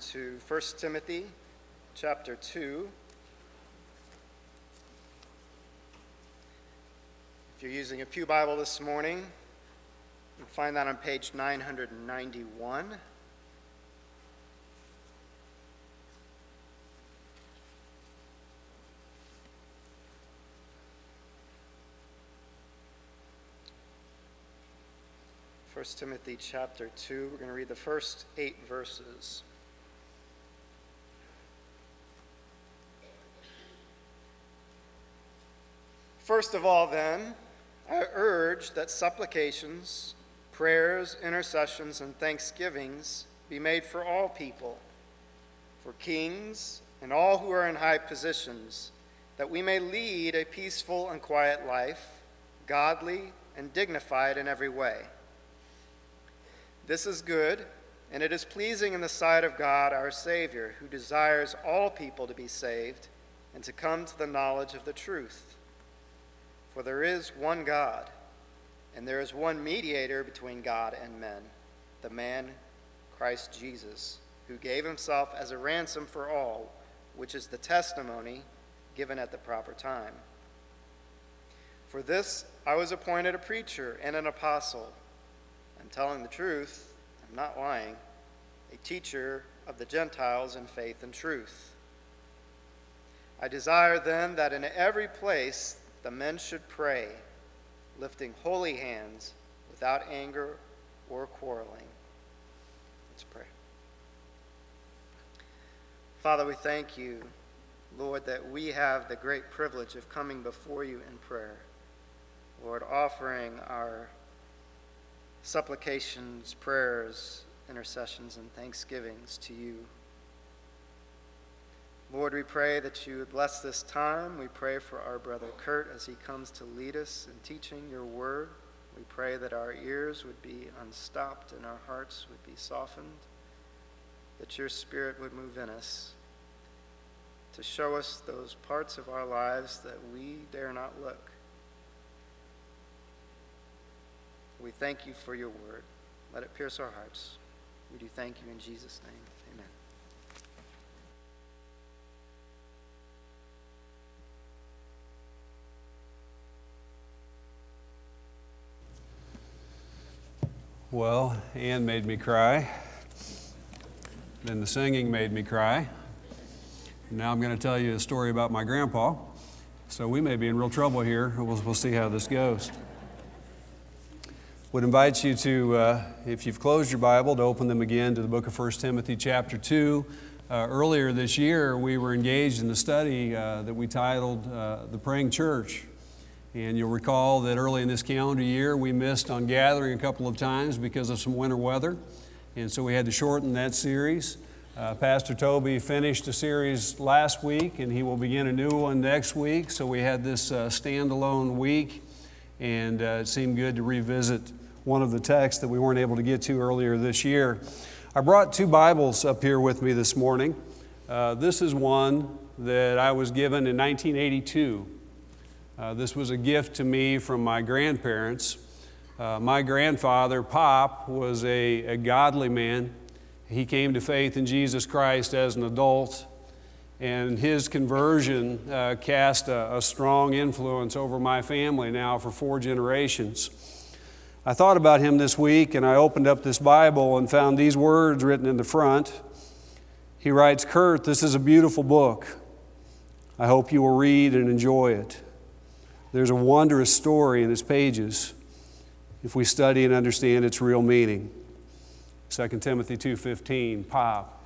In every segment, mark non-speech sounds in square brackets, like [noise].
to 1 Timothy chapter 2. If you're using a Pew Bible this morning, you can find that on page 991. First Timothy chapter 2. We're going to read the first eight verses. First of all, then, I urge that supplications, prayers, intercessions, and thanksgivings be made for all people, for kings and all who are in high positions, that we may lead a peaceful and quiet life, godly and dignified in every way. This is good, and it is pleasing in the sight of God our Savior, who desires all people to be saved and to come to the knowledge of the truth. For there is one God, and there is one mediator between God and men, the man Christ Jesus, who gave himself as a ransom for all, which is the testimony given at the proper time. For this I was appointed a preacher and an apostle. I'm telling the truth, I'm not lying, a teacher of the Gentiles in faith and truth. I desire then that in every place the men should pray, lifting holy hands without anger or quarreling. Let's pray. Father, we thank you, Lord, that we have the great privilege of coming before you in prayer. Lord, offering our supplications, prayers, intercessions, and thanksgivings to you. Lord, we pray that you would bless this time. We pray for our brother Kurt as he comes to lead us in teaching your word. We pray that our ears would be unstopped and our hearts would be softened, that your spirit would move in us to show us those parts of our lives that we dare not look. We thank you for your word. Let it pierce our hearts. We do thank you in Jesus' name. Amen. Well, Anne made me cry. Then the singing made me cry. Now I'm going to tell you a story about my grandpa. So we may be in real trouble here. We'll, we'll see how this goes. Would invite you to, uh, if you've closed your Bible, to open them again to the book of 1 Timothy, chapter 2. Uh, earlier this year, we were engaged in a study uh, that we titled uh, The Praying Church. And you'll recall that early in this calendar year, we missed on gathering a couple of times because of some winter weather. And so we had to shorten that series. Uh, Pastor Toby finished a series last week, and he will begin a new one next week. So we had this uh, standalone week, and uh, it seemed good to revisit one of the texts that we weren't able to get to earlier this year. I brought two Bibles up here with me this morning. Uh, this is one that I was given in 1982. Uh, this was a gift to me from my grandparents. Uh, my grandfather, Pop, was a, a, godly man. He came to faith in Jesus Christ as an adult, and his conversion uh, cast a, a strong influence over my family now for four generations. I thought about him this week, and I opened up this Bible and found these words written in the front. He writes, Kurt, this is a beautiful book. I hope you will read and enjoy it. There's a wondrous story in its pages if we study and understand its real meaning. 2 Timothy 2:15, Pop.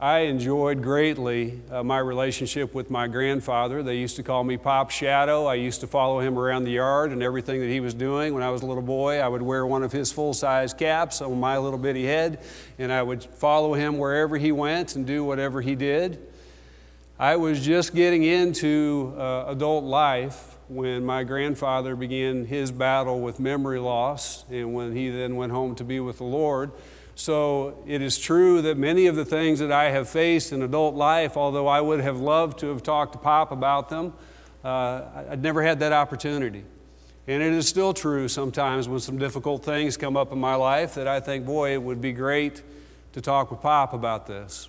I enjoyed greatly uh, my relationship with my grandfather. They used to call me Pop Shadow. I used to follow him around the yard and everything that he was doing. When I was a little boy, I would wear one of his full size caps on my little bitty head, and I would follow him wherever he went and do whatever he did. I was just getting into uh, adult life when my grandfather began his battle with memory loss and when he then went home to be with the Lord. So it is true that many of the things that I have faced in adult life, although I would have loved to have talked to Pop about them, uh, I'd never had that opportunity. And it is still true sometimes when some difficult things come up in my life that I think, boy, it would be great to talk with Pop about this.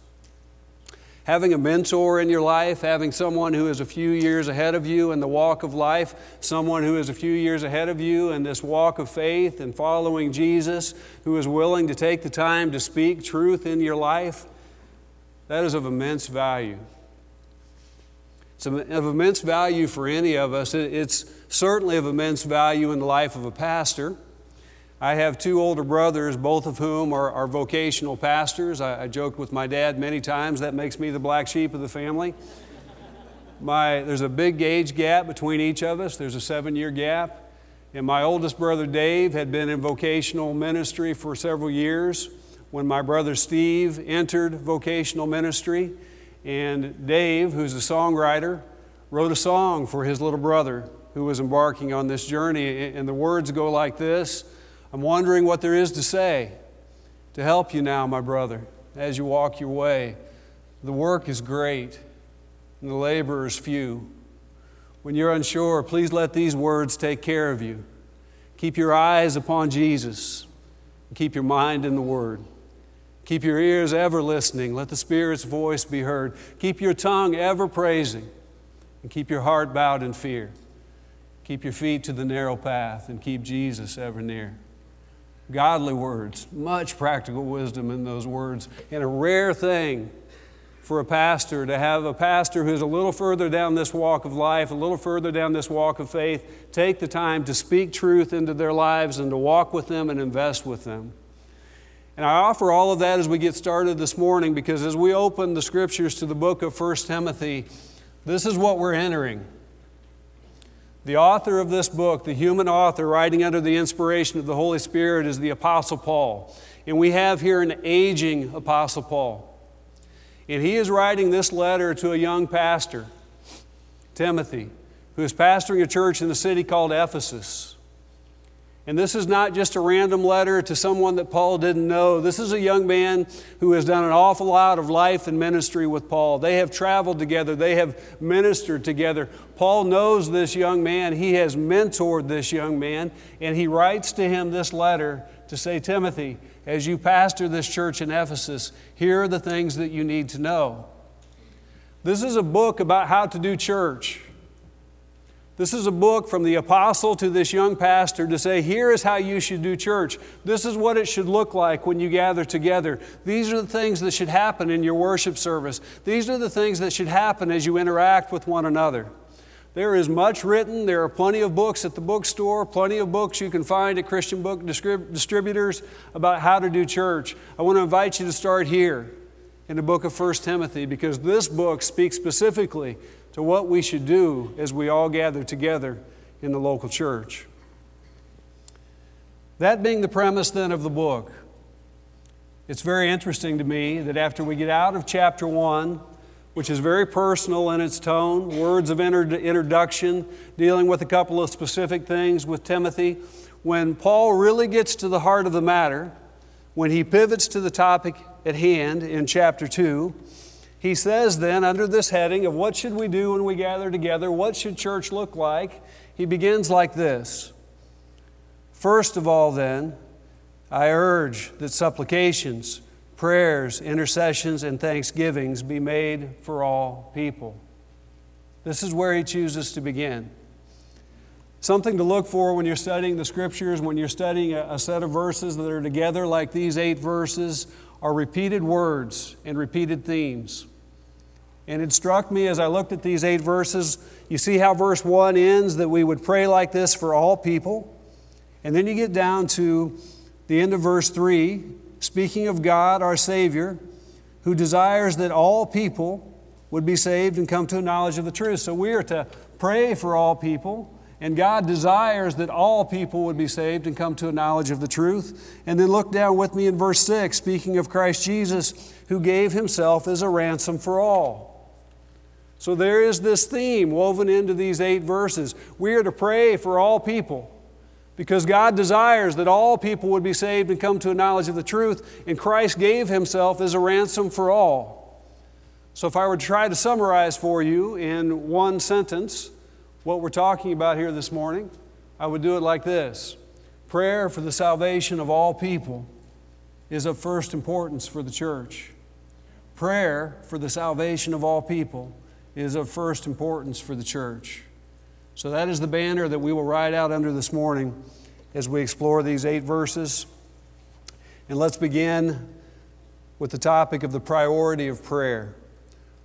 Having a mentor in your life, having someone who is a few years ahead of you in the walk of life, someone who is a few years ahead of you in this walk of faith and following Jesus, who is willing to take the time to speak truth in your life, that is of immense value. It's of immense value for any of us. It's certainly of immense value in the life of a pastor. I have two older brothers, both of whom are, are vocational pastors. I, I, joked with my dad many times that makes me the black sheep of the family. My, there's a big age gap between each of us, there's a seven year gap. And my oldest brother Dave had been in vocational ministry for several years when my brother Steve entered vocational ministry. And Dave, who's a songwriter, wrote a song for his little brother who was embarking on this journey. And the words go like this I'm wondering what there is to say to help you now, my brother, as you walk your way. The work is great, and the laborers few. When you're unsure, please let these words take care of you. Keep your eyes upon Jesus, keep your mind in the Word. Keep your ears ever listening. Let the Spirit's voice be heard. Keep your tongue ever praising, and keep your heart bowed in fear. Keep your feet to the narrow path, and keep Jesus ever near godly words, much practical wisdom in those words, and a rare thing for a pastor to have a pastor who's a little further down this walk of life, a little further down this walk of faith, take the time to speak truth into their lives and to walk with them and invest with them. And I offer all of that as we get started this morning because as we open the scriptures to the book of 1 Timothy, this is what we're entering. The author of this book, the human author writing under the inspiration of the Holy Spirit, is the Apostle Paul. And we have here an aging Apostle Paul. And he is writing this letter to a young pastor, Timothy, who is pastoring a church in the city called Ephesus. And this is not just a random letter to someone that Paul didn't know. This is a young man who has done an awful lot of life and ministry with Paul. They have traveled together, they have ministered together. Paul knows this young man, he has mentored this young man, and he writes to him this letter to say, Timothy, as you pastor this church in Ephesus, here are the things that you need to know. This is a book about how to do church. This is a book from the apostle to this young pastor to say, here is how you should do church. This is what it should look like when you gather together. These are the things that should happen in your worship service. These are the things that should happen as you interact with one another. There is much written. There are plenty of books at the bookstore, plenty of books you can find at Christian book distrib- distributors about how to do church. I want to invite you to start here in the book of 1 Timothy because this book speaks specifically to what we should do as we all gather together in the local church. That being the premise then of the book, it's very interesting to me that after we get out of chapter 1, which is very personal in its tone, words of introduction, dealing with a couple of specific things with Timothy, when Paul really gets to the heart of the matter, when he pivots to the topic at hand in chapter 2, he says then, under this heading of what should we do when we gather together, what should church look like, he begins like this First of all, then, I urge that supplications, prayers, intercessions, and thanksgivings be made for all people. This is where he chooses to begin. Something to look for when you're studying the scriptures, when you're studying a, a set of verses that are together, like these eight verses, are repeated words and repeated themes. And it struck me as I looked at these eight verses, you see how verse 1 ends that we would pray like this for all people. And then you get down to the end of verse 3, speaking of God, our Savior, who desires that all people would be saved and come to a knowledge of the truth. So we are to pray for all people, and God desires that all people would be saved and come to a knowledge of the truth. And then look down with me in verse 6, speaking of Christ Jesus, who gave himself as a ransom for all. So there is this theme woven into these eight verses. We are to pray for all people because God desires that all people would be saved and come to a knowledge of the truth, and Christ gave himself as a ransom for all. So, if I were to try to summarize for you in one sentence what we're talking about here this morning, I would do it like this prayer for the salvation of all people is of first importance for the church. Prayer for the salvation of all people is of first importance for the church. So that is the banner that we will ride out under this morning as we explore these eight verses. And let's begin with the topic of the priority of prayer.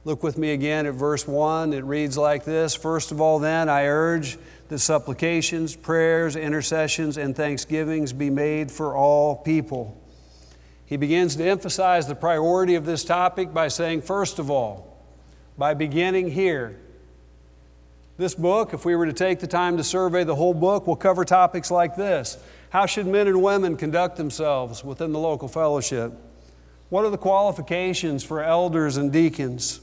Look with me again at verse 1. It reads like this First of all, then, I urge that supplications, prayers, intercessions, and thanksgivings be made for all people. He begins to emphasize the priority of this topic by saying, first of all, by beginning here. This book, if we were to take the time to survey the whole book, will cover topics like this How should men and women conduct themselves within the local fellowship? What are the qualifications for elders and deacons?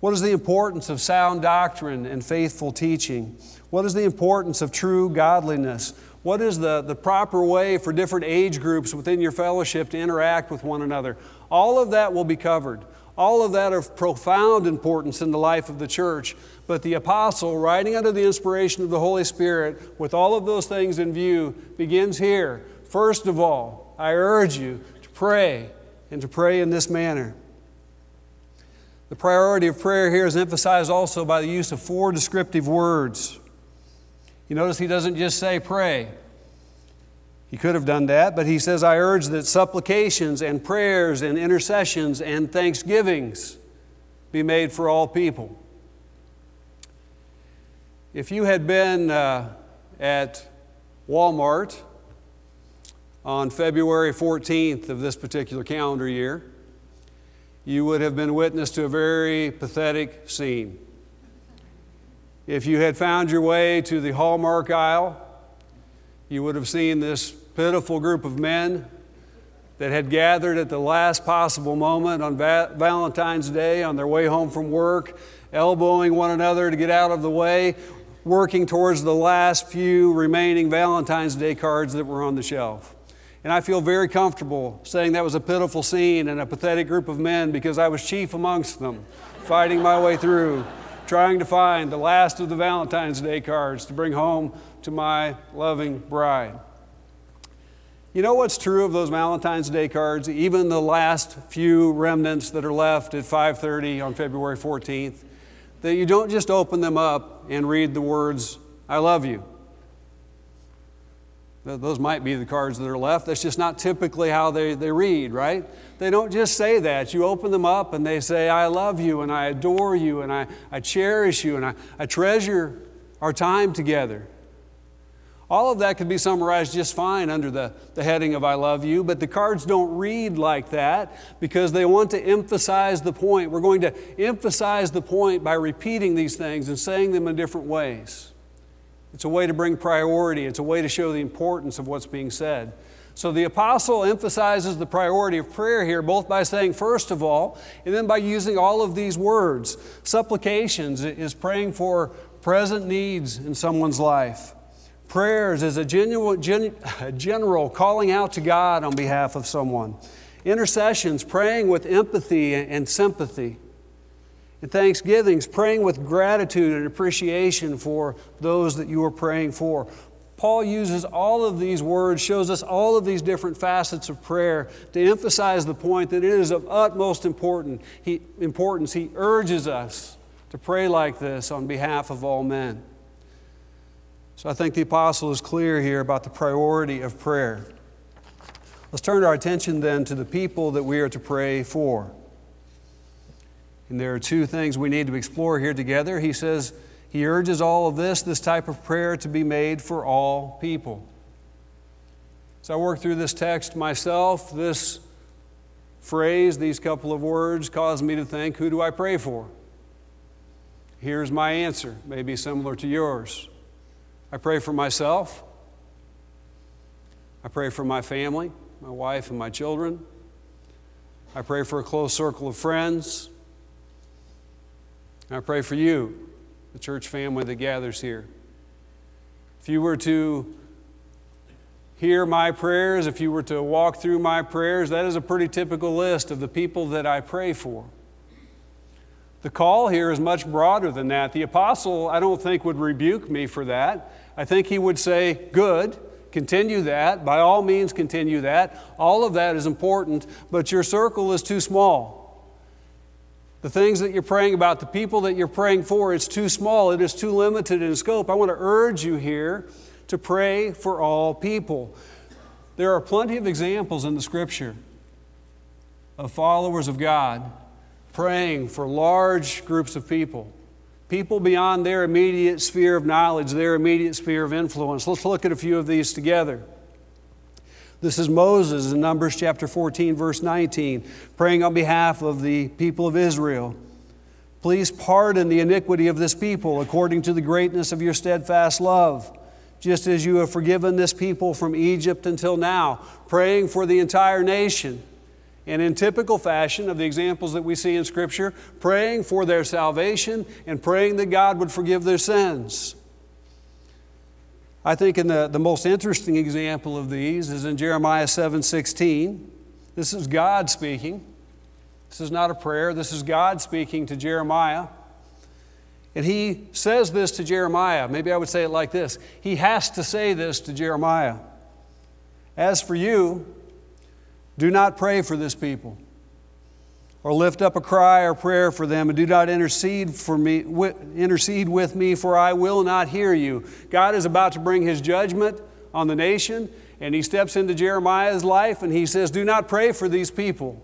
What is the importance of sound doctrine and faithful teaching? What is the importance of true godliness? What is the, the proper way for different age groups within your fellowship to interact with one another? All of that will be covered. All of that of profound importance in the life of the church. But the apostle, writing under the inspiration of the Holy Spirit, with all of those things in view, begins here. First of all, I urge you to pray and to pray in this manner. The priority of prayer here is emphasized also by the use of four descriptive words. You notice he doesn't just say pray. He could have done that, but he says, I urge that supplications and prayers and intercessions and thanksgivings be made for all people. If you had been uh, at Walmart on February 14th of this particular calendar year, you would have been witness to a very pathetic scene. If you had found your way to the Hallmark aisle, you would have seen this pitiful group of men that had gathered at the last possible moment on va- Valentine's Day on their way home from work, elbowing one another to get out of the way, working towards the last few remaining Valentine's Day cards that were on the shelf. And I feel very comfortable saying that was a pitiful scene and a pathetic group of men because I was chief amongst them, fighting my way through, trying to find the last of the Valentine's Day cards to bring home to my loving bride. You know what's true of those Valentine's Day cards, even the last few remnants that are left at 5:30 on February 14th, that you don't just open them up and read the words I love you. Those might be the cards that are left. That's just not typically how they, they read, right? They don't just say that. You open them up and they say, I love you and I adore you and I, I cherish you and I, I treasure our time together. All of that could be summarized just fine under the, the heading of I love you, but the cards don't read like that because they want to emphasize the point. We're going to emphasize the point by repeating these things and saying them in different ways. It's a way to bring priority, it's a way to show the importance of what's being said. So the apostle emphasizes the priority of prayer here, both by saying, first of all, and then by using all of these words. Supplications is praying for present needs in someone's life. Prayers is a, genuine, gen, a [laughs] general calling out to God on behalf of someone. Intercessions, praying with empathy and sympathy and thanksgivings, praying with gratitude and appreciation for those that you are praying for. Paul uses all of these words, shows us all of these different facets of prayer to emphasize the point that it is of utmost importance. He urges us to pray like this on behalf of all men. So I think the apostle is clear here about the priority of prayer. Let's turn our attention then to the people that we are to pray for. And there are two things we need to explore here together. He says he urges all of this, this type of prayer, to be made for all people. So I work through this text myself. This phrase, these couple of words, caused me to think who do I pray for? Here's my answer, maybe similar to yours. I pray for myself. I pray for my family, my wife, and my children. I pray for a close circle of friends. And I pray for you, the church family that gathers here. If you were to hear my prayers, if you were to walk through my prayers, that is a pretty typical list of the people that I pray for. The call here is much broader than that. The apostle, I don't think, would rebuke me for that. I think he would say, Good, Continue that. By all means, continue that. All of that is important, but your circle is too small. The things that you're praying about, the people that you're praying for, it's too small. It is too limited in scope. I want to urge you here to pray for all people. There are plenty of examples in the scripture of followers of God praying for large groups of people, people beyond their immediate sphere of knowledge, their immediate sphere of influence. Let's look at a few of these together. This is Moses in Numbers chapter 14, verse 19, praying on behalf of the people of Israel. Please pardon the iniquity of this people according to the greatness of your steadfast love, just as you have forgiven this people from Egypt until now, praying for the entire nation. And in typical fashion of the examples that we see in Scripture, praying for their salvation and praying that God would forgive their sins. I think in the, the most interesting example of these is in Jeremiah 7 16. This is God speaking. This is not a prayer, this is God speaking to Jeremiah. And he says this to Jeremiah. Maybe I would say it like this He has to say this to Jeremiah. As for you, do not pray for this people or lift up a cry or prayer for them and do not intercede for me intercede with me for I will not hear you. God is about to bring his judgment on the nation and he steps into Jeremiah's life and he says do not pray for these people.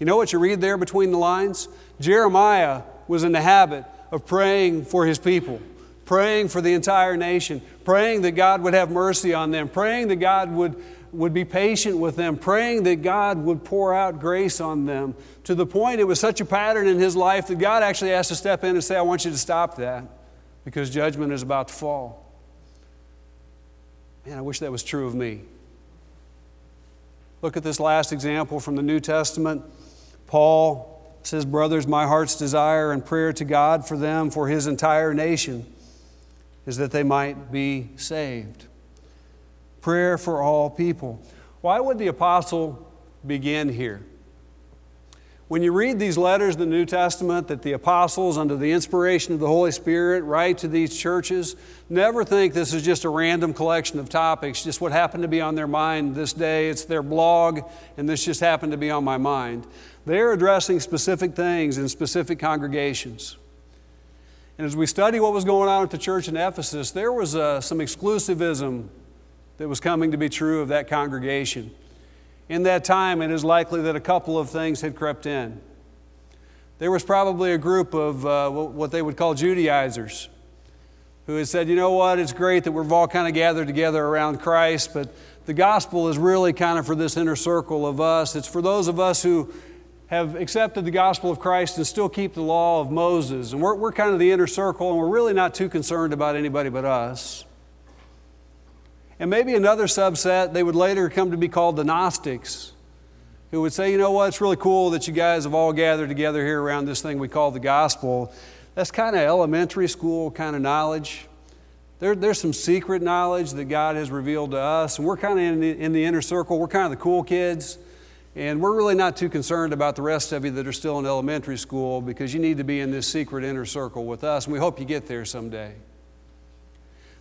You know what you read there between the lines? Jeremiah was in the habit of praying for his people, praying for the entire nation, praying that God would have mercy on them, praying that God would would be patient with them, praying that God would pour out grace on them to the point it was such a pattern in his life that God actually has to step in and say, I want you to stop that because judgment is about to fall. Man, I wish that was true of me. Look at this last example from the New Testament. Paul says, Brothers, my heart's desire and prayer to God for them, for his entire nation, is that they might be saved prayer for all people. Why would the apostle begin here? When you read these letters in the New Testament that the apostles, under the inspiration of the Holy Spirit, write to these churches, never think this is just a random collection of topics, just what happened to be on their mind this day. It's their blog, and this just happened to be on my mind. They're addressing specific things in specific congregations. And as we study what was going on at the church in Ephesus, there was uh, some exclusivism that was coming to be true of that congregation. In that time, it is likely that a couple of things had crept in. There was probably a group of uh, what they would call Judaizers who had said, you know what, it's great that we've all kind of gathered together around Christ, but the gospel is really kind of for this inner circle of us. It's for those of us who have accepted the gospel of Christ and still keep the law of Moses. And we're, we're kind of the inner circle, and we're really not too concerned about anybody but us. And maybe another subset, they would later come to be called the Gnostics, who would say, you know what, it's really cool that you guys have all gathered together here around this thing we call the gospel. That's kind of elementary school kind of knowledge. There, there's some secret knowledge that God has revealed to us, and we're kind of in the, in the inner circle. We're kind of the cool kids, and we're really not too concerned about the rest of you that are still in elementary school because you need to be in this secret inner circle with us, and we hope you get there someday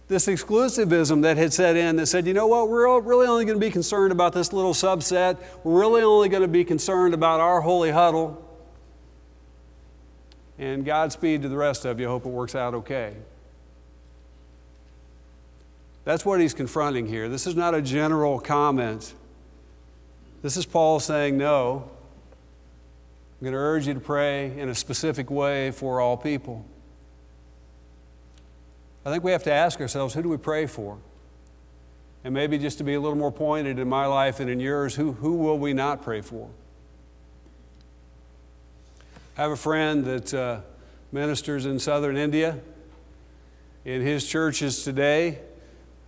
this exclusivism that had set in that said, you know what, we're really only going to be concerned about this little subset. We're really only going to be concerned about our holy huddle. And Godspeed to the rest of you. Hope it works out okay. That's what he's confronting here. This is not a general comment. This is Paul saying, no, I'm going to urge you to pray in a specific way for all people. I think we have to ask ourselves who do we pray for? And maybe just to be a little more pointed in my life and in yours, who, who will we not pray for? I have a friend that uh, ministers in southern India. In his churches today,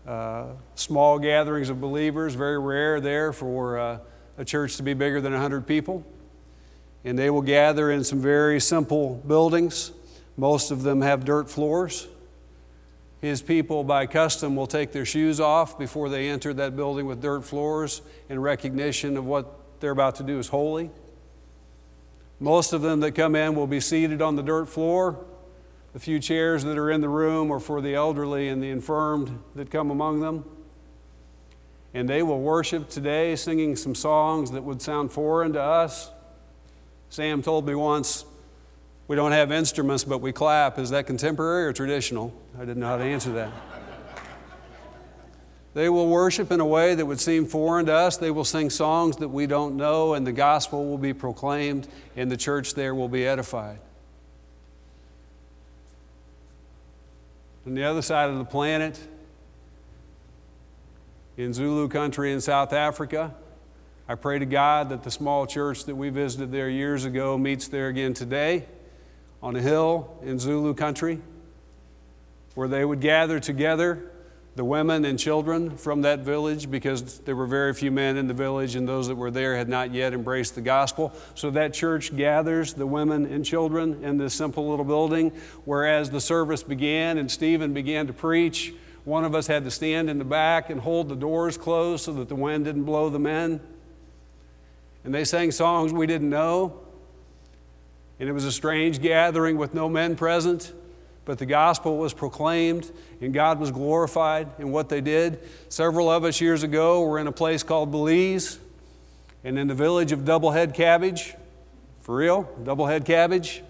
uh, small gatherings of believers, very rare there for uh, a church to be bigger than 100 people. And they will gather in some very simple buildings. Most of them have dirt floors. His people, by custom, will take their shoes off before they enter that building with dirt floors in recognition of what they're about to do is holy. Most of them that come in will be seated on the dirt floor. The few chairs that are in the room are for the elderly and the infirmed that come among them. and they will worship today singing some songs that would sound foreign to us. Sam told me once, we don't have instruments, but we clap. Is that contemporary or traditional? I didn't know how to answer that. they will worship in a way that would seem foreign to us. They will sing songs that we don't know, and the gospel will be proclaimed, and the church there will be edified. On the other side of the planet, in Zulu country in South Africa, I pray to God that the small church that we visited there years ago meets there again today on a hill in Zulu country, where they would gather together the women and children from that village because there were very few men in the village and those that were there had not yet embraced the gospel. So that church gathers the women and children in this simple little building. Whereas the service began and Stephen began to preach, one of us had to stand in the back and hold the doors closed so that the wind didn't blow them in. And they sang songs we didn't know. And it was a strange gathering with no men present, but the gospel was proclaimed and God was glorified in what they did. Several of us years ago were in a place called Belize and in the village of Doublehead Cabbage. For real? Doublehead Cabbage?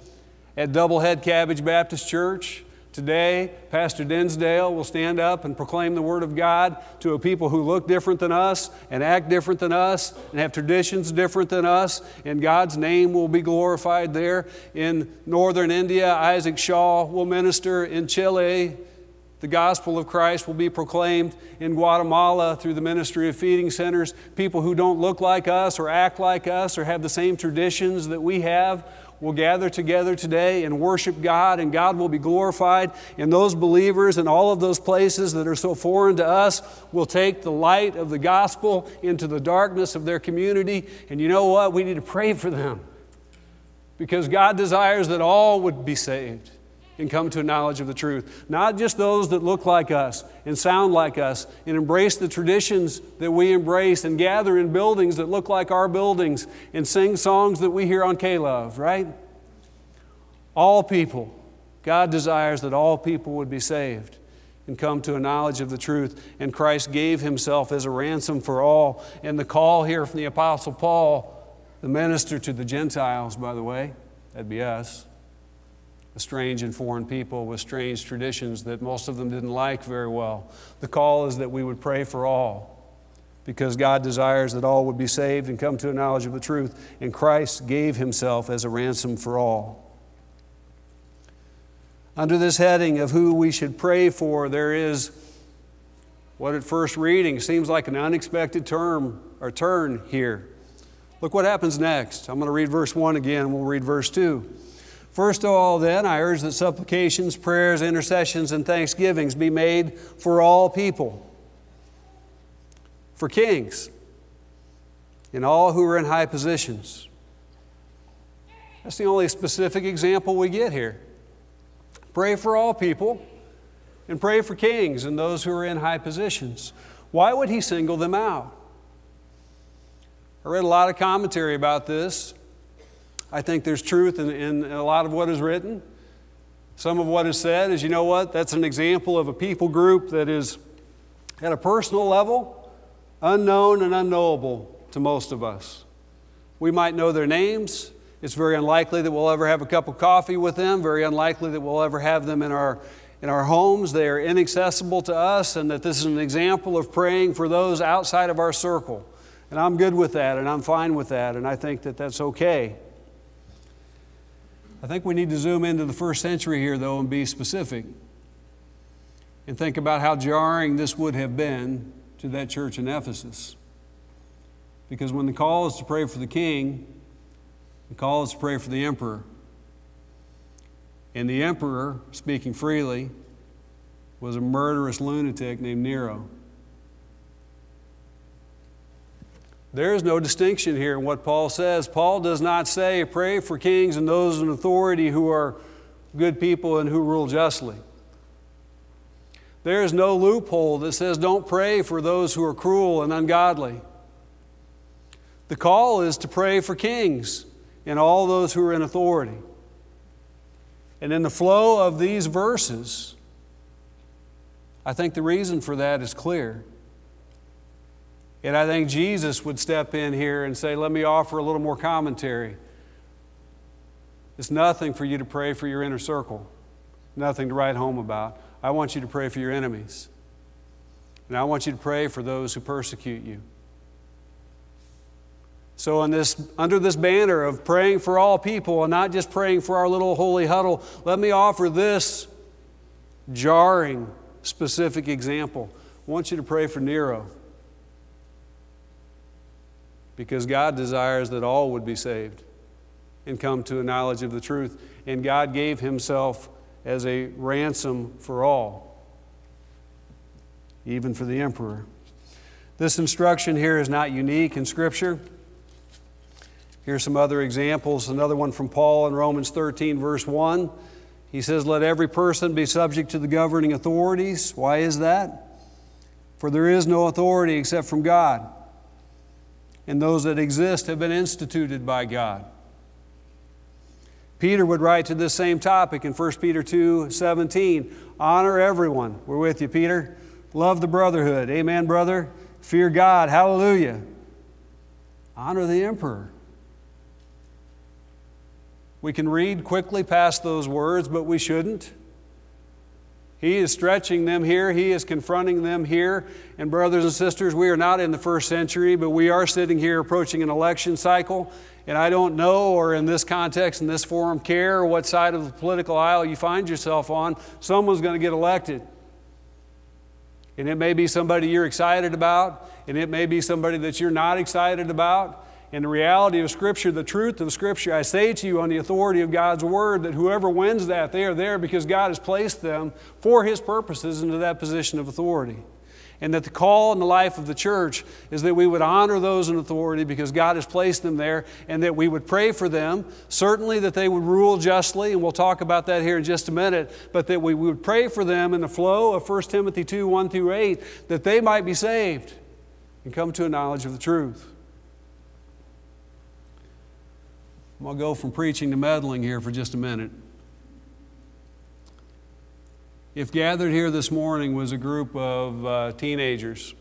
At Doublehead Cabbage Baptist Church. Today, Pastor Dinsdale will stand up and proclaim the Word of God to a people who look different than us and act different than us and have traditions different than us, and God's name will be glorified there. In northern India, Isaac Shaw will minister. In Chile, the gospel of Christ will be proclaimed in Guatemala through the ministry of feeding centers. People who don't look like us or act like us or have the same traditions that we have will gather together today and worship God, and God will be glorified. And those believers in all of those places that are so foreign to us will take the light of the gospel into the darkness of their community. And you know what? We need to pray for them because God desires that all would be saved and come to a knowledge of the truth. Not just those that look like us and sound like us and embrace the traditions that we embrace and gather in buildings that look like our buildings and sing songs that we hear on K-Love, right? All people. God desires that all people would be saved and come to a knowledge of the truth. And Christ gave himself as a ransom for all. And the call here from the Apostle Paul, the minister to the Gentiles, by the way, that'd be us strange and foreign people with strange traditions that most of them didn't like very well. The call is that we would pray for all because God desires that all would be saved and come to a knowledge of the truth, and Christ gave himself as a ransom for all. Under this heading of who we should pray for, there is what at first reading seems like an unexpected term or turn here. Look what happens next. I'm going to read verse 1 again, we'll read verse 2. First of all, then, I urge that supplications, prayers, intercessions, and thanksgivings be made for all people, for kings, and all who are in high positions. That's the only specific example we get here. Pray for all people, and pray for kings and those who are in high positions. Why would he single them out? I read a lot of commentary about this. I think there's truth in, in, a lot of what is written. Some of what is said is, you know what, that's an example of a people group that is at a personal level unknown and unknowable to most of us. We might know their names. It's very unlikely that we'll ever have a cup of coffee with them, very unlikely that we'll ever have them in our, in our homes. They are inaccessible to us, and that this is an example of praying for those outside of our circle. And I'm good with that, and I'm fine with that, and I think that that's okay. I think we need to zoom into the first century here, though, and be specific and think about how jarring this would have been to that church in Ephesus. Because when the call is to pray for the king, the call is to pray for the emperor. And the emperor, speaking freely, was a murderous lunatic named Nero. There is no distinction here in what Paul says. Paul does not say, pray for kings and those in authority who are good people and who rule justly. There is no loophole that says, don't pray for those who are cruel and ungodly. The call is to pray for kings and all those who are in authority. And in the flow of these verses, I think the reason for that is clear. And I think Jesus would step in here and say, Let me offer a little more commentary. It's nothing for you to pray for your inner circle, nothing to write home about. I want you to pray for your enemies. And I want you to pray for those who persecute you. So, in this, under this banner of praying for all people and not just praying for our little holy huddle, let me offer this jarring, specific example. I want you to pray for Nero because God desires that all would be saved and come to a knowledge of the truth. And God gave Himself as a ransom for all, even for the emperor. This instruction here is not unique in Scripture. Here's some other examples. Another one from Paul in Romans 13, verse 1. He says, Let every person be subject to the governing authorities. Why is that? For there is no authority except from God, and those that exist have been instituted by God. Peter would write to this same topic in 1 Peter 2 17. Honor everyone. We're with you, Peter. Love the brotherhood. Amen, brother. Fear God. Hallelujah. Honor the emperor. We can read quickly past those words, but we shouldn't. He is stretching them here. He is confronting them here. And, brothers and sisters, we are not in the first century, but we are sitting here approaching an election cycle. And I don't know, or in this context, in this forum, care what side of the political aisle you find yourself on. Someone's going to get elected. And it may be somebody you're excited about, and it may be somebody that you're not excited about. And the reality of Scripture, the truth of Scripture, I say to you on the authority of God's Word that whoever wins that, they are there because God has placed them for His purposes into that position of authority. And that the call in the life of the church is that we would honor those in authority because God has placed them there, and that we would pray for them, certainly that they would rule justly, and we'll talk about that here in just a minute, but that we would pray for them in the flow of 1 Timothy 2 1 through 8, that they might be saved and come to a knowledge of the truth. I'm going to go from preaching to meddling here for just a minute. If gathered here this morning was a group of uh, teenagers,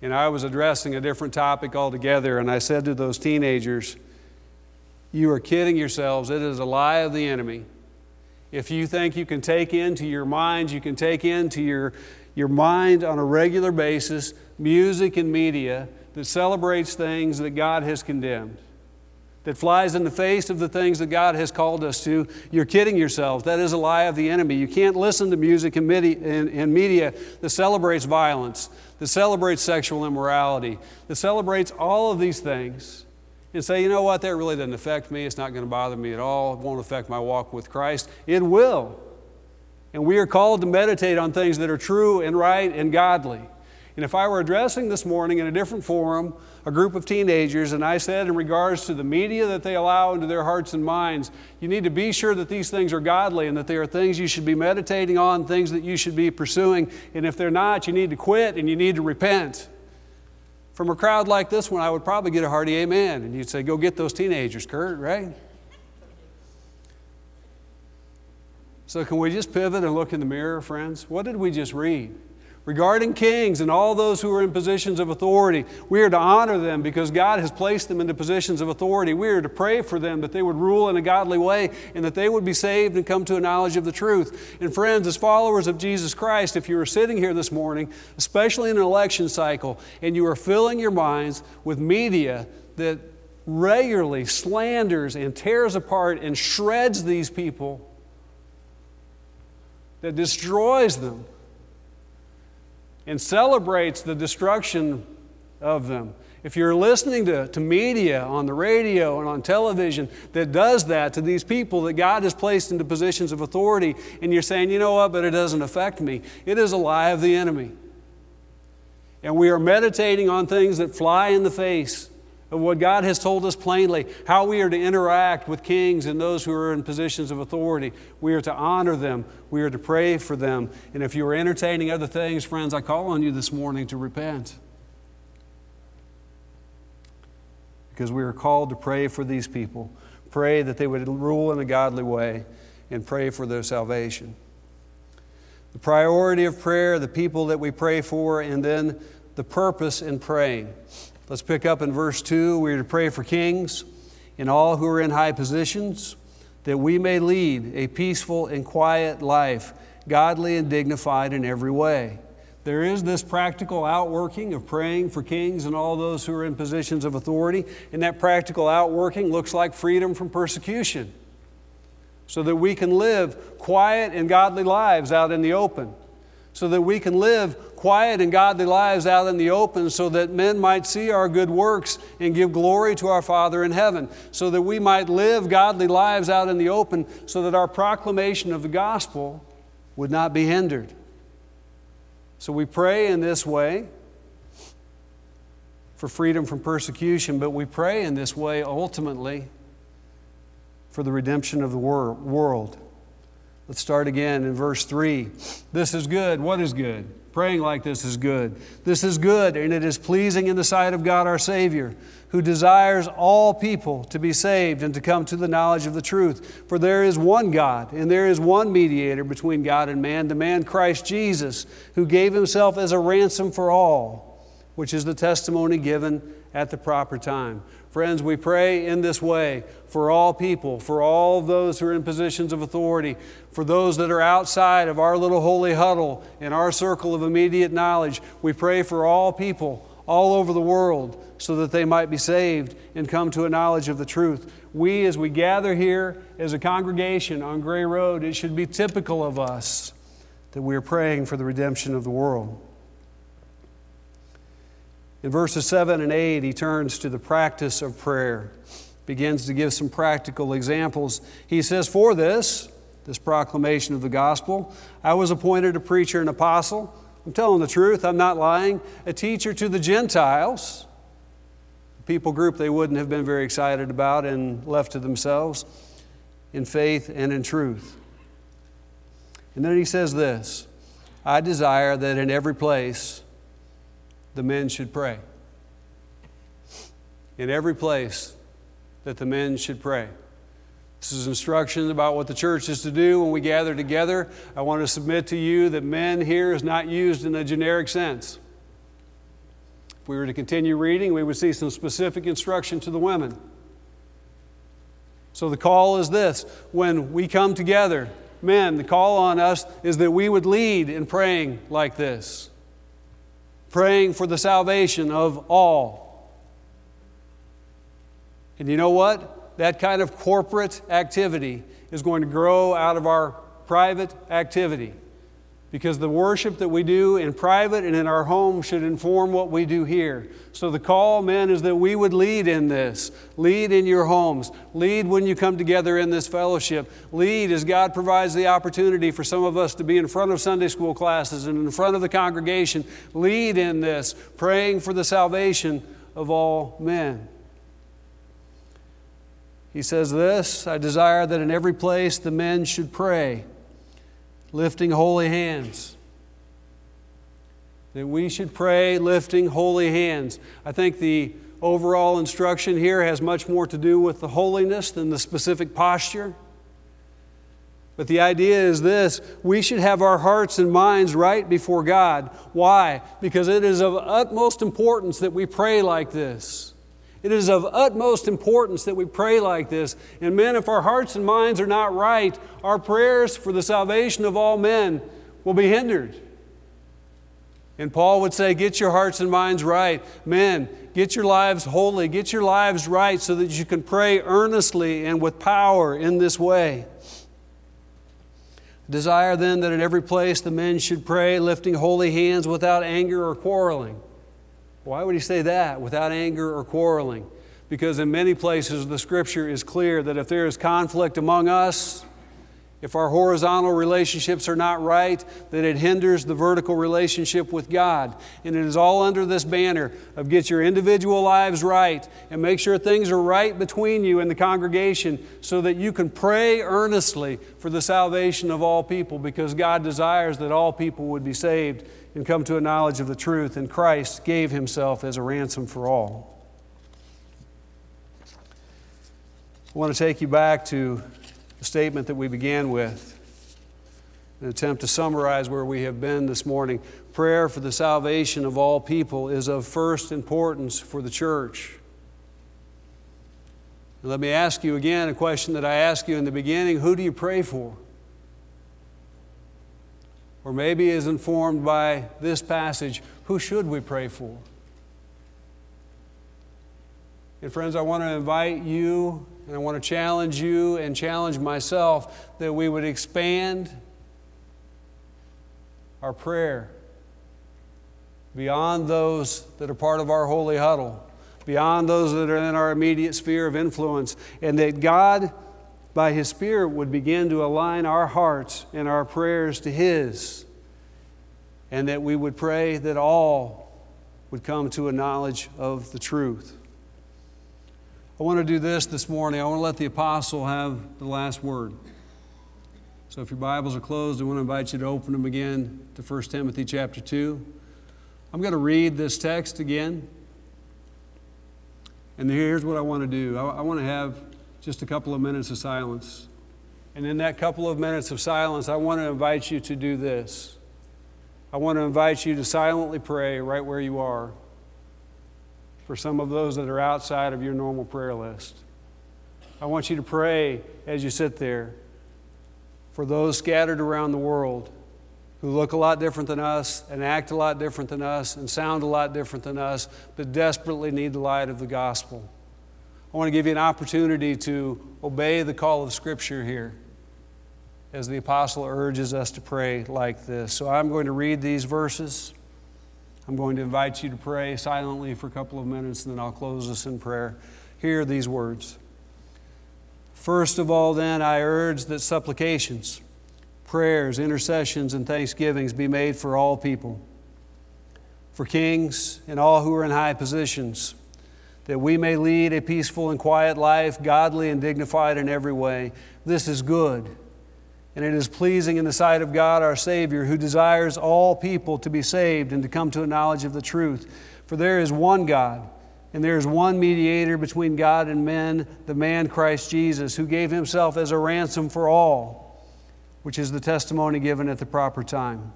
and I was addressing a different topic altogether, and I said to those teenagers, You are kidding yourselves. It is a lie of the enemy. If you think you can take into your minds, you can take into your, your mind on a regular basis music and media that celebrates things that God has condemned that flies in the face of the things that God has called us to, you're kidding yourselves. That is a lie of the enemy. You can't listen to music and media that celebrates violence, that celebrates sexual immorality, that celebrates all of these things, and say, you know what, that really doesn't affect me. It's not going to bother me at all. It won't affect my walk with Christ. It will. And we are called to meditate on things that are true and right and godly. And if I were addressing this morning in a different forum a group of teenagers, and I said, in regards to the media that they allow into their hearts and minds, you need to be sure that these things are godly and that they are things you should be meditating on, things that you should be pursuing. And if they're not, you need to quit and you need to repent. From a crowd like this one, I would probably get a hearty amen. And you'd say, Go get those teenagers, Kurt, right? So, can we just pivot and look in the mirror, friends? What did we just read? Regarding kings and all those who are in positions of authority. We are to honor them because God has placed them into positions of authority. We are to pray for them that they would rule in a godly way and that they would be saved and come to a knowledge of the truth. And friends, as followers of Jesus Christ, if you are sitting here this morning, especially in an election cycle, and you are filling your minds with media that regularly slanders and tears apart and shreds these people, that destroys them, and celebrates the destruction of them. If you're listening to, to media on the radio and on television that does that to these people that God has placed into positions of authority, and you're saying, you know what, but it doesn't affect me, it is a lie of the enemy. And we are meditating on things that fly in the face of what God has told us plainly, how we are to interact with kings and those who are in positions of authority. We are to honor them, we are to pray for them. And if you are entertaining other things, friends, I call on you this morning to repent. Because we are called to pray for these people, pray that they would rule in a godly way, and pray for their salvation. The priority of prayer, the people that we pray for, and then the purpose in praying. Let's pick up in verse 2. We're to pray for kings and all who are in high positions, that we may lead a peaceful and quiet life, godly and dignified in every way. There is this practical outworking of praying for kings and all those who are in positions of authority, and that practical outworking looks like freedom from persecution so that we can live quiet and godly lives out in the open, so that we can live quiet and godly lives out in the open, so that men might see our good works and give glory to our Father in heaven, so that we might live godly lives out in the open, so that our proclamation of the gospel would not be hindered. So we pray in this way for freedom from persecution, but we pray in this way ultimately for the redemption of the wor- world. Let's start again in verse 3. This is good. What is good? Praying like this is good. This is good, and it is pleasing in the sight of God our Savior, who desires all people to be saved and to come to the knowledge of the truth. For there is one God, and there is one mediator between God and man, the man Christ Jesus, who gave himself as a ransom for all, which is the testimony given at the proper time. Friends, we pray in this way for all people, for all those who are in positions of authority, for those that are outside of our little holy huddle in our circle of immediate knowledge. We pray for all people all over the world so that they might be saved and come to a knowledge of the truth. We, as we gather here as a congregation on Gray Road, it should be typical of us that we are praying for the redemption of the world. In verses 7 and 8, he turns to the practice of prayer, begins to give some practical examples. He says, For this, this proclamation of the gospel, I was appointed a preacher and apostle. I'm telling the truth, I'm not lying. A teacher to the Gentiles, a people group they wouldn't have been very excited about and left to themselves in faith and in truth. And then he says this I desire that in every place, the men should pray. In every place that the men should pray. This is instructions about what the church is to do when we gather together. I want to submit to you that men here is not used in a generic sense. If we were to continue reading, we would see some specific instruction to the women. So the call is this when we come together, men, the call on us is that we would lead in praying like this praying for the salvation of all. And you know what? That kind of corporate activity is going to grow out of our private activity. Because the worship that we do in private and in our home should inform what we do here. So the call, men, is that we would lead in this. Lead in your homes. Lead when you come together in this fellowship. Lead as God provides the opportunity for some of us to be in front of Sunday school classes and in front of the congregation. Lead in this, praying for the salvation of all men. He says this I desire that in every place the men should pray lifting holy hands. That we should pray lifting holy hands. I think the overall instruction here has much more to do with the holiness than the specific posture. But the idea is this we should have our hearts and minds right before God. Why? Because it is of utmost importance that we pray like this. It is of utmost importance that we pray like this. And men, if our hearts and minds are not right, our prayers for the salvation of all men will be hindered. And Paul would say, Get your hearts and minds right. Men, get your lives holy, get your lives right so that you can pray earnestly and with power in this way. Desire then that in every place the men should pray, lifting holy hands without anger or quarreling. Why would he say that without anger or quarreling? Because in many places the scripture is clear that if there is conflict among us, if our horizontal relationships are not right, that it hinders the vertical relationship with God. And it is all under this banner of get your individual lives right and make sure things are right between you and the congregation so that you can pray earnestly for the salvation of all people because God desires that all people would be saved and come to a knowledge of the truth. And Christ gave himself as a ransom for all. I want to take you back to the statement that we began with. an attempt to summarize where we have been this morning. Prayer for the salvation of all people is of first importance for the church. And let me ask you again a question that I asked you in the beginning who do you pray for? Or maybe is informed by this passage who should we pray for? And friends, I want to invite you and I want to challenge you and challenge myself that we would expand our prayer beyond those that are part of our holy huddle, beyond those that are in our immediate sphere of influence, and that God, by His Spirit, would begin to align our hearts and our prayers to His, and that we would pray that all would come to a knowledge of the truth. I want to do this this morning. I want to let the apostle have the last word. So if your Bibles are closed, I want to invite you to open them again to 1 Timothy chapter 2. I'm going to read this text again. And here's what I want to do I, I want to have just a couple of minutes of silence. And in that couple of minutes of silence, I want to invite you to do this. I want to invite you to silently pray right where you are for some of those that are outside of your normal prayer list. I want you to pray as you sit there for those scattered around the world who look a lot different than us and act a lot different than us and sound a lot different than us, but desperately need the light of the gospel. I want to give you an opportunity to obey the call of Scripture here as the apostle urges us to pray like this. So I'm going to read these verses. I'm going to invite you to pray silently for a couple of minutes and then I'll close us in prayer. Hear these words. First of all, then, I urge that supplications, prayers, intercessions, and thanksgivings be made for all people, for kings and all who are in high positions, that we may lead a peaceful and quiet life, godly and dignified in every way. This is good, and it is pleasing in the sight of God our Savior, who desires all people to be saved and to come to a knowledge of the truth. For there is one God and there is one mediator between God and men, the man Christ Jesus, who gave himself as a ransom for all, which is the testimony given at the proper time.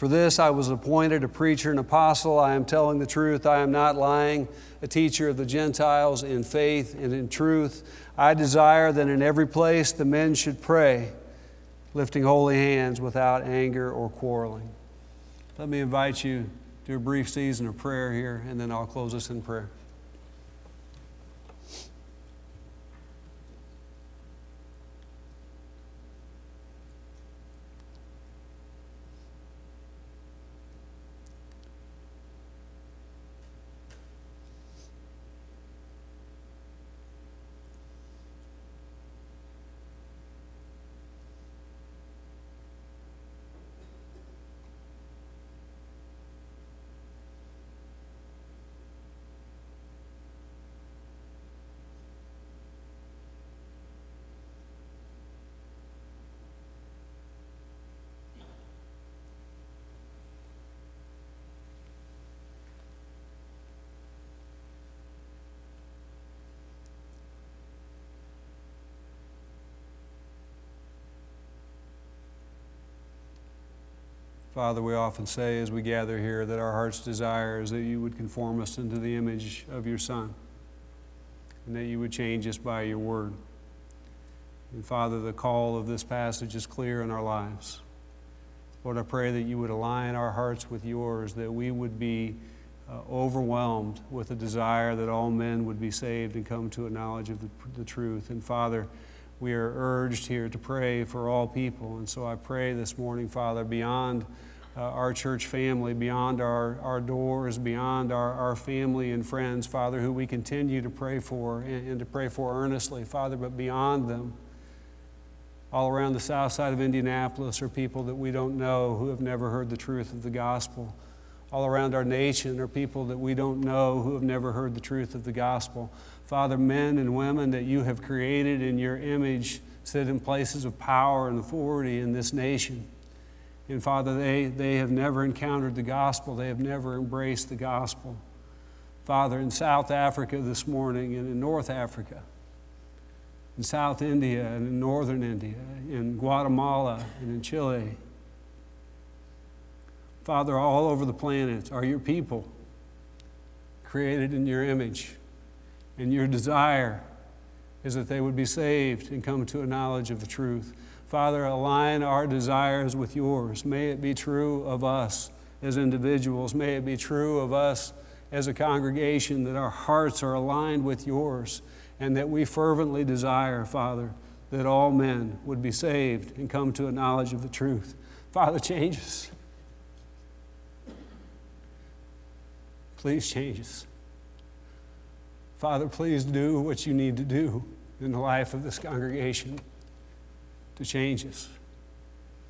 For this I was appointed a preacher and apostle. I am telling the truth. I am not lying, a teacher of the Gentiles in faith and in truth. I desire that in every place the men should pray, lifting holy hands without anger or quarreling. Let me invite you to a brief season of prayer here, and then I'll close us in prayer. Father, we often say as we gather here that our heart's desire is that you would conform us into the image of your Son and that you would change us by your word. And Father, the call of this passage is clear in our lives. Lord, I pray that you would align our hearts with yours, that we would be uh, overwhelmed with a desire that all men would be saved and come to a knowledge of the, the truth. And Father, we are urged here to pray for all people. And so I pray this morning, Father, beyond uh, our church family, beyond our, our doors, beyond our, our family and friends, Father, who we continue to pray for and, and to pray for earnestly, Father, but beyond them, all around the south side of Indianapolis are people that we don't know who have never heard the truth of the gospel. All around our nation are people that we don't know who have never heard the truth of the gospel. Father, men and women that you have created in your image sit in places of power and authority in this nation. And Father, they, they have never encountered the gospel, they have never embraced the gospel. Father, in South Africa this morning and in North Africa, in South India and in Northern India, in Guatemala and in Chile. Father, all over the planet are your people created in your image, and your desire is that they would be saved and come to a knowledge of the truth. Father, align our desires with yours. May it be true of us as individuals. May it be true of us as a congregation that our hearts are aligned with yours and that we fervently desire, Father, that all men would be saved and come to a knowledge of the truth. Father, change us. Please change us. Father, please do what you need to do in the life of this congregation to change us,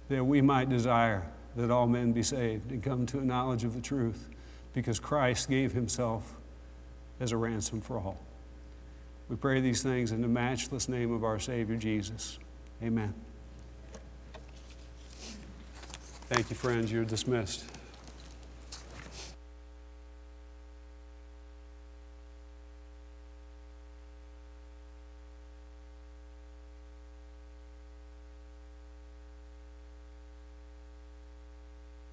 that we might desire that all men be saved and come to a knowledge of the truth, because Christ gave himself as a ransom for all. We pray these things in the matchless name of our Savior Jesus. Amen. Thank you, friends. You're dismissed.